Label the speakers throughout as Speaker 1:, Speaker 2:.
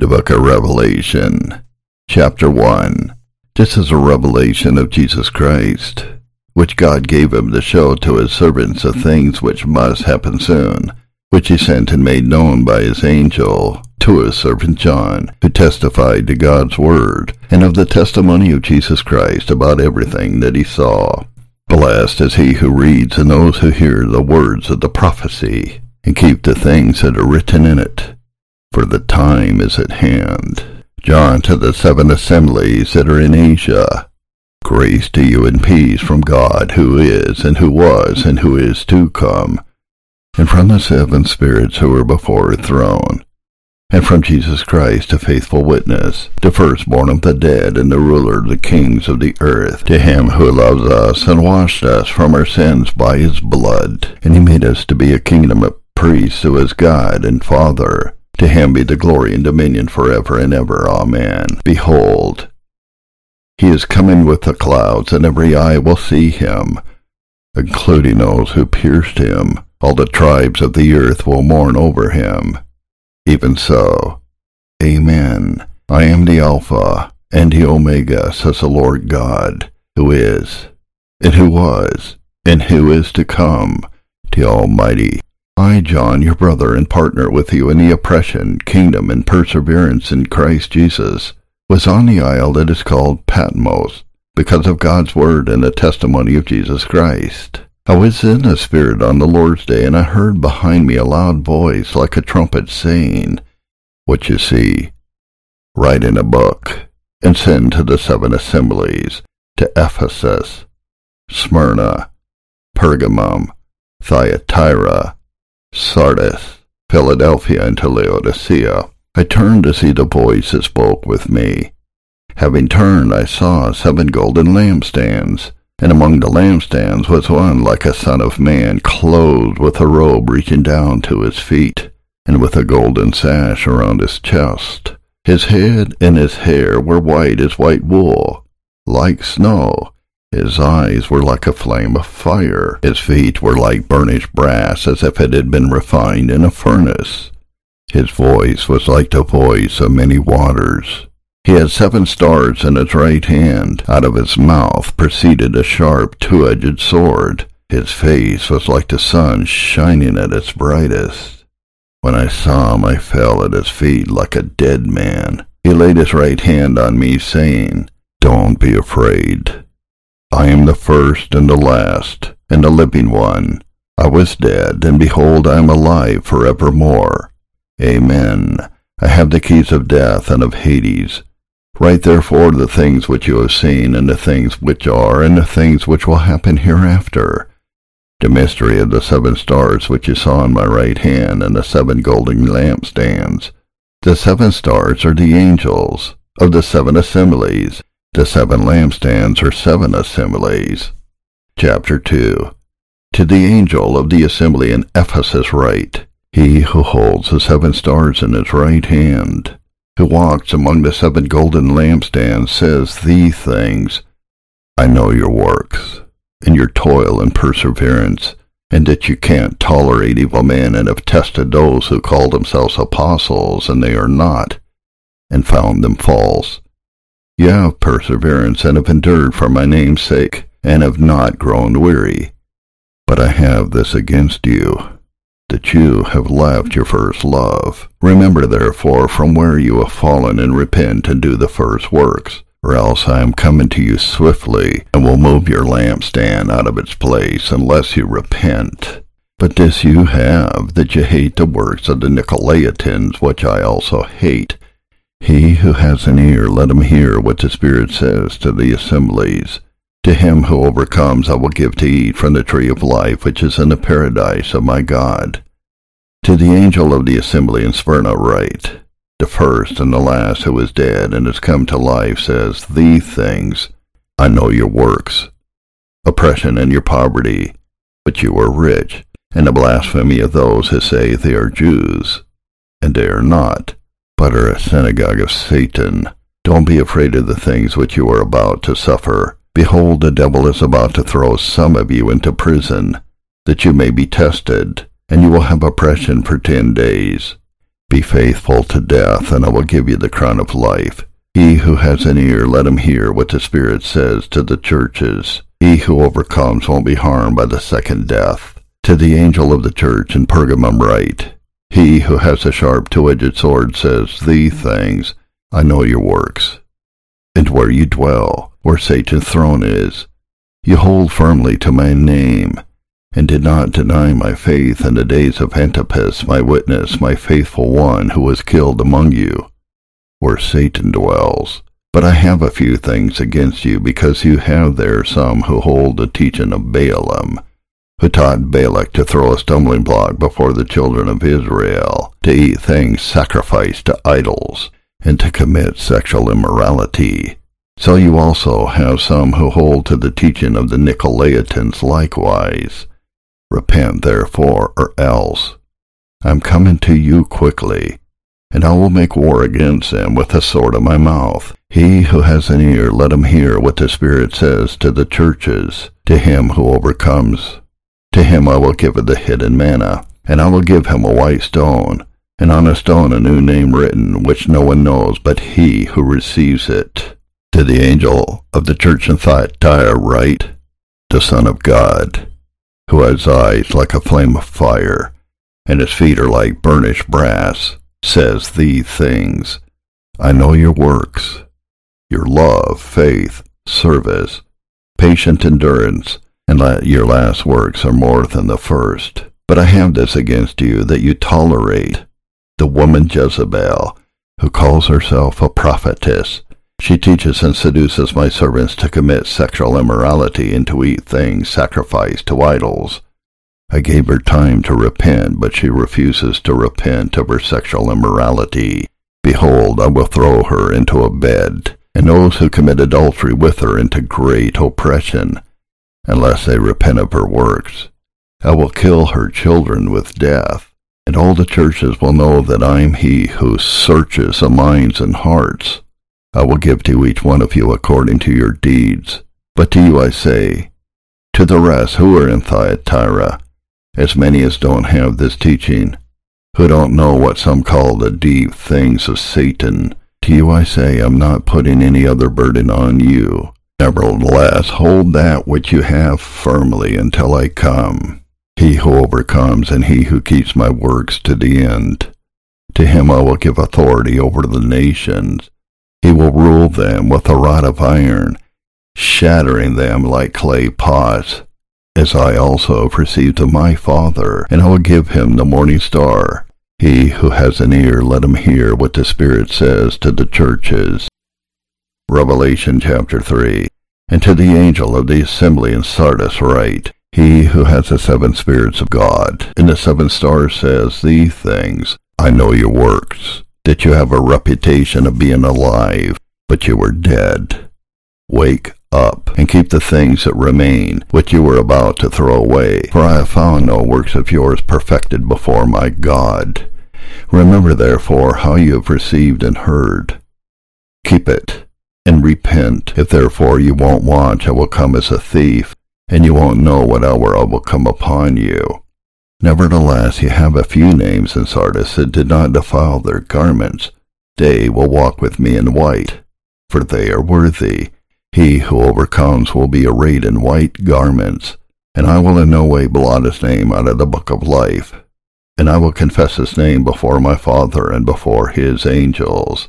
Speaker 1: The Book of Revelation, Chapter 1. This is a revelation of Jesus Christ, which God gave him to show to his servants the things which must happen soon, which he sent and made known by his angel to his servant John, who testified to God's word and of the testimony of Jesus Christ about everything that he saw. Blessed is he who reads and those who hear the words of the prophecy, and keep the things that are written in it for the time is at hand. John to the seven assemblies that are in Asia. Grace to you and peace from God who is, and who was, and who is to come, and from the seven spirits who are before his throne, and from Jesus Christ, a faithful witness, the firstborn of the dead, and the ruler of the kings of the earth, to him who loves us and washed us from our sins by his blood, and he made us to be a kingdom of priests to his God and Father. To him be the glory and dominion forever and ever. Amen. Behold, he is coming with the clouds, and every eye will see him, including those who pierced him. All the tribes of the earth will mourn over him. Even so, Amen. I am the Alpha and the Omega, says the Lord God, who is, and who was, and who is to come, the Almighty. I, John, your brother and partner with you in the oppression, kingdom, and perseverance in Christ Jesus, was on the isle that is called Patmos, because of God's word and the testimony of Jesus Christ. I was in the Spirit on the Lord's day, and I heard behind me a loud voice like a trumpet saying, What you see, write in a book, and send to the seven assemblies, to Ephesus, Smyrna, Pergamum, Thyatira, Sardis, Philadelphia, and to Laodicea. I turned to see the voice that spoke with me. Having turned, I saw seven golden lampstands, and among the lampstands was one like a son of man, clothed with a robe reaching down to his feet, and with a golden sash around his chest. His head and his hair were white as white wool, like snow, his eyes were like a flame of fire. His feet were like burnished brass, as if it had been refined in a furnace. His voice was like the voice of many waters. He had seven stars in his right hand. Out of his mouth proceeded a sharp two-edged sword. His face was like the sun shining at its brightest. When I saw him, I fell at his feet like a dead man. He laid his right hand on me, saying, Don't be afraid. I am the first and the last, and the living one. I was dead, and behold, I am alive for evermore. Amen. I have the keys of death and of Hades. Write therefore the things which you have seen, and the things which are, and the things which will happen hereafter. The mystery of the seven stars which you saw in my right hand, and the seven golden lampstands. The seven stars are the angels of the seven assemblies, the seven lampstands are seven assemblies. Chapter 2 To the angel of the assembly in Ephesus write, He who holds the seven stars in his right hand, who walks among the seven golden lampstands, says these things, I know your works, and your toil and perseverance, and that you can't tolerate evil men, and have tested those who call themselves apostles, and they are not, and found them false you have perseverance and have endured for my name's sake, and have not grown weary. But I have this against you, that you have left your first love. Remember therefore from where you have fallen, and repent and do the first works, or else I am coming to you swiftly, and will move your lampstand out of its place, unless you repent. But this you have, that you hate the works of the Nicolaitans, which I also hate. He who has an ear, let him hear what the Spirit says to the assemblies. To him who overcomes I will give to eat from the tree of life which is in the paradise of my God. To the angel of the assembly in Smyrna write, The first and the last who is dead and has come to life says these things, I know your works, oppression and your poverty, but you are rich, and the blasphemy of those who say they are Jews, and they are not but are a synagogue of Satan. Don't be afraid of the things which you are about to suffer. Behold, the devil is about to throw some of you into prison, that you may be tested, and you will have oppression for ten days. Be faithful to death, and I will give you the crown of life. He who has an ear, let him hear what the Spirit says to the churches. He who overcomes won't be harmed by the second death. To the angel of the church in Pergamum write, He who has a sharp two-edged sword says these things, I know your works, and where you dwell, where Satan's throne is. You hold firmly to my name, and did not deny my faith in the days of Antipas, my witness, my faithful one, who was killed among you, where Satan dwells. But I have a few things against you, because you have there some who hold the teaching of Balaam, who taught Balak to throw a stumbling block before the children of Israel, to eat things sacrificed to idols, and to commit sexual immorality. So you also have some who hold to the teaching of the Nicolaitans likewise. Repent therefore, or else. I'm coming to you quickly, and I will make war against them with the sword of my mouth. He who has an ear, let him hear what the Spirit says to the churches. To him who overcomes, to him I will give the hidden manna, and I will give him a white stone, and on a stone a new name written, which no one knows but he who receives it. To the angel of the church in Thyatira write, The Son of God, who has eyes like a flame of fire, and his feet are like burnished brass, says these things. I know your works, your love, faith, service, patient endurance, and your last works are more than the first. But I have this against you, that you tolerate the woman Jezebel, who calls herself a prophetess. She teaches and seduces my servants to commit sexual immorality and to eat things sacrificed to idols. I gave her time to repent, but she refuses to repent of her sexual immorality. Behold, I will throw her into a bed, and those who commit adultery with her into great oppression, unless they repent of her works. I will kill her children with death and all the churches will know that I am he who searches the minds and hearts. I will give to each one of you according to your deeds. But to you I say, to the rest who are in Thyatira, as many as don't have this teaching, who don't know what some call the deep things of Satan, to you I say, I'm not putting any other burden on you. Nevertheless, hold that which you have firmly until I come. He who overcomes and he who keeps my works to the end. To him I will give authority over the nations. He will rule them with a rod of iron, shattering them like clay pots, as I also have received of my Father, and I will give him the morning star. He who has an ear, let him hear what the Spirit says to the churches. Revelation chapter 3 And to the angel of the assembly in Sardis write, he who has the seven spirits of God and the seven stars says these things, I know your works, that you have a reputation of being alive, but you were dead. Wake up, and keep the things that remain, which you were about to throw away, for I have found no works of yours perfected before my God. Remember therefore how you have received and heard. Keep it, and repent. If therefore you won't watch, I will come as a thief, and you won't know what hour I will come upon you. Nevertheless, you have a few names in Sardis that did not defile their garments. They will walk with me in white, for they are worthy. He who overcomes will be arrayed in white garments, and I will in no way blot his name out of the book of life. And I will confess his name before my Father and before his angels.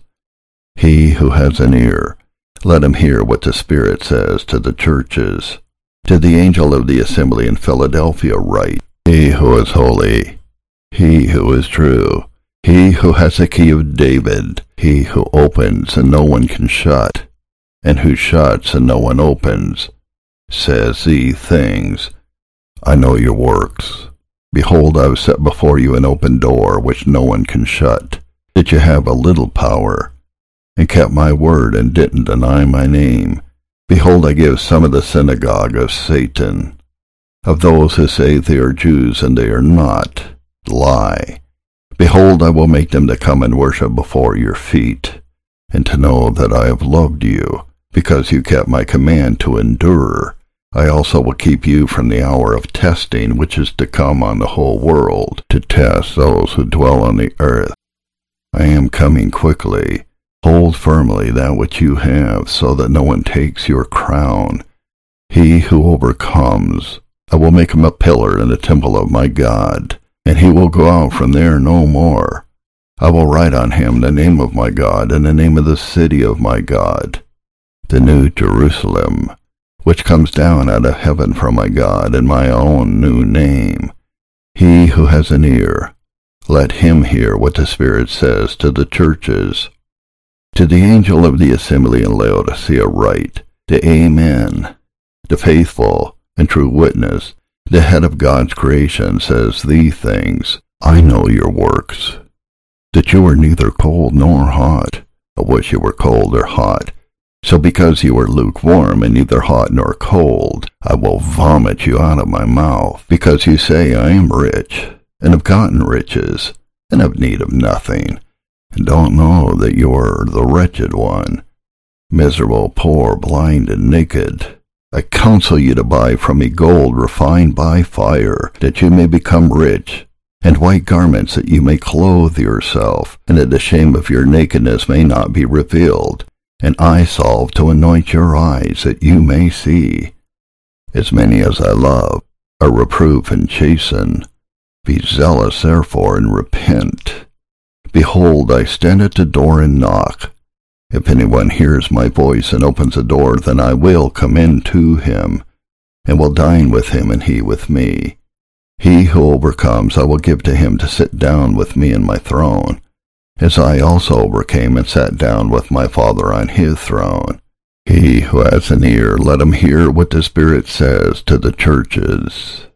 Speaker 1: He who has an ear, let him hear what the Spirit says to the churches. To the angel of the assembly in Philadelphia write, He who is holy, he who is true, he who has the key of David, he who opens and no one can shut, and who shuts and no one opens, says these things, I know your works. Behold, I have set before you an open door which no one can shut, that you have a little power, and kept my word and didn't deny my name. Behold, I give some of the synagogue of Satan, of those who say they are Jews and they are not, lie. Behold, I will make them to come and worship before your feet, and to know that I have loved you, because you kept my command to endure. I also will keep you from the hour of testing which is to come on the whole world, to test those who dwell on the earth. I am coming quickly. Hold firmly that which you have, so that no one takes your crown. He who overcomes, I will make him a pillar in the temple of my God, and he will go out from there no more. I will write on him the name of my God and the name of the city of my God, the new Jerusalem, which comes down out of heaven from my God, and my own new name. He who has an ear, let him hear what the Spirit says to the churches. To the angel of the assembly in Laodicea write, the Amen, the faithful and true witness, the head of God's creation says these things, I know your works, that you are neither cold nor hot. I wish you were cold or hot. So because you are lukewarm and neither hot nor cold, I will vomit you out of my mouth, because you say, I am rich, and have gotten riches, and have need of nothing, don't know that you are the wretched one, miserable, poor, blind, and naked. I counsel you to buy from me gold refined by fire, that you may become rich, and white garments that you may clothe yourself, and that the shame of your nakedness may not be revealed and eye salve to anoint your eyes that you may see. As many as I love, I reprove and chasten. Be zealous therefore and repent. Behold, I stand at the door and knock. If anyone hears my voice and opens the door, then I will come in to him, and will dine with him and he with me. He who overcomes I will give to him to sit down with me in my throne, as I also overcame and sat down with my Father on his throne. He who has an ear, let him hear what the Spirit says to the churches.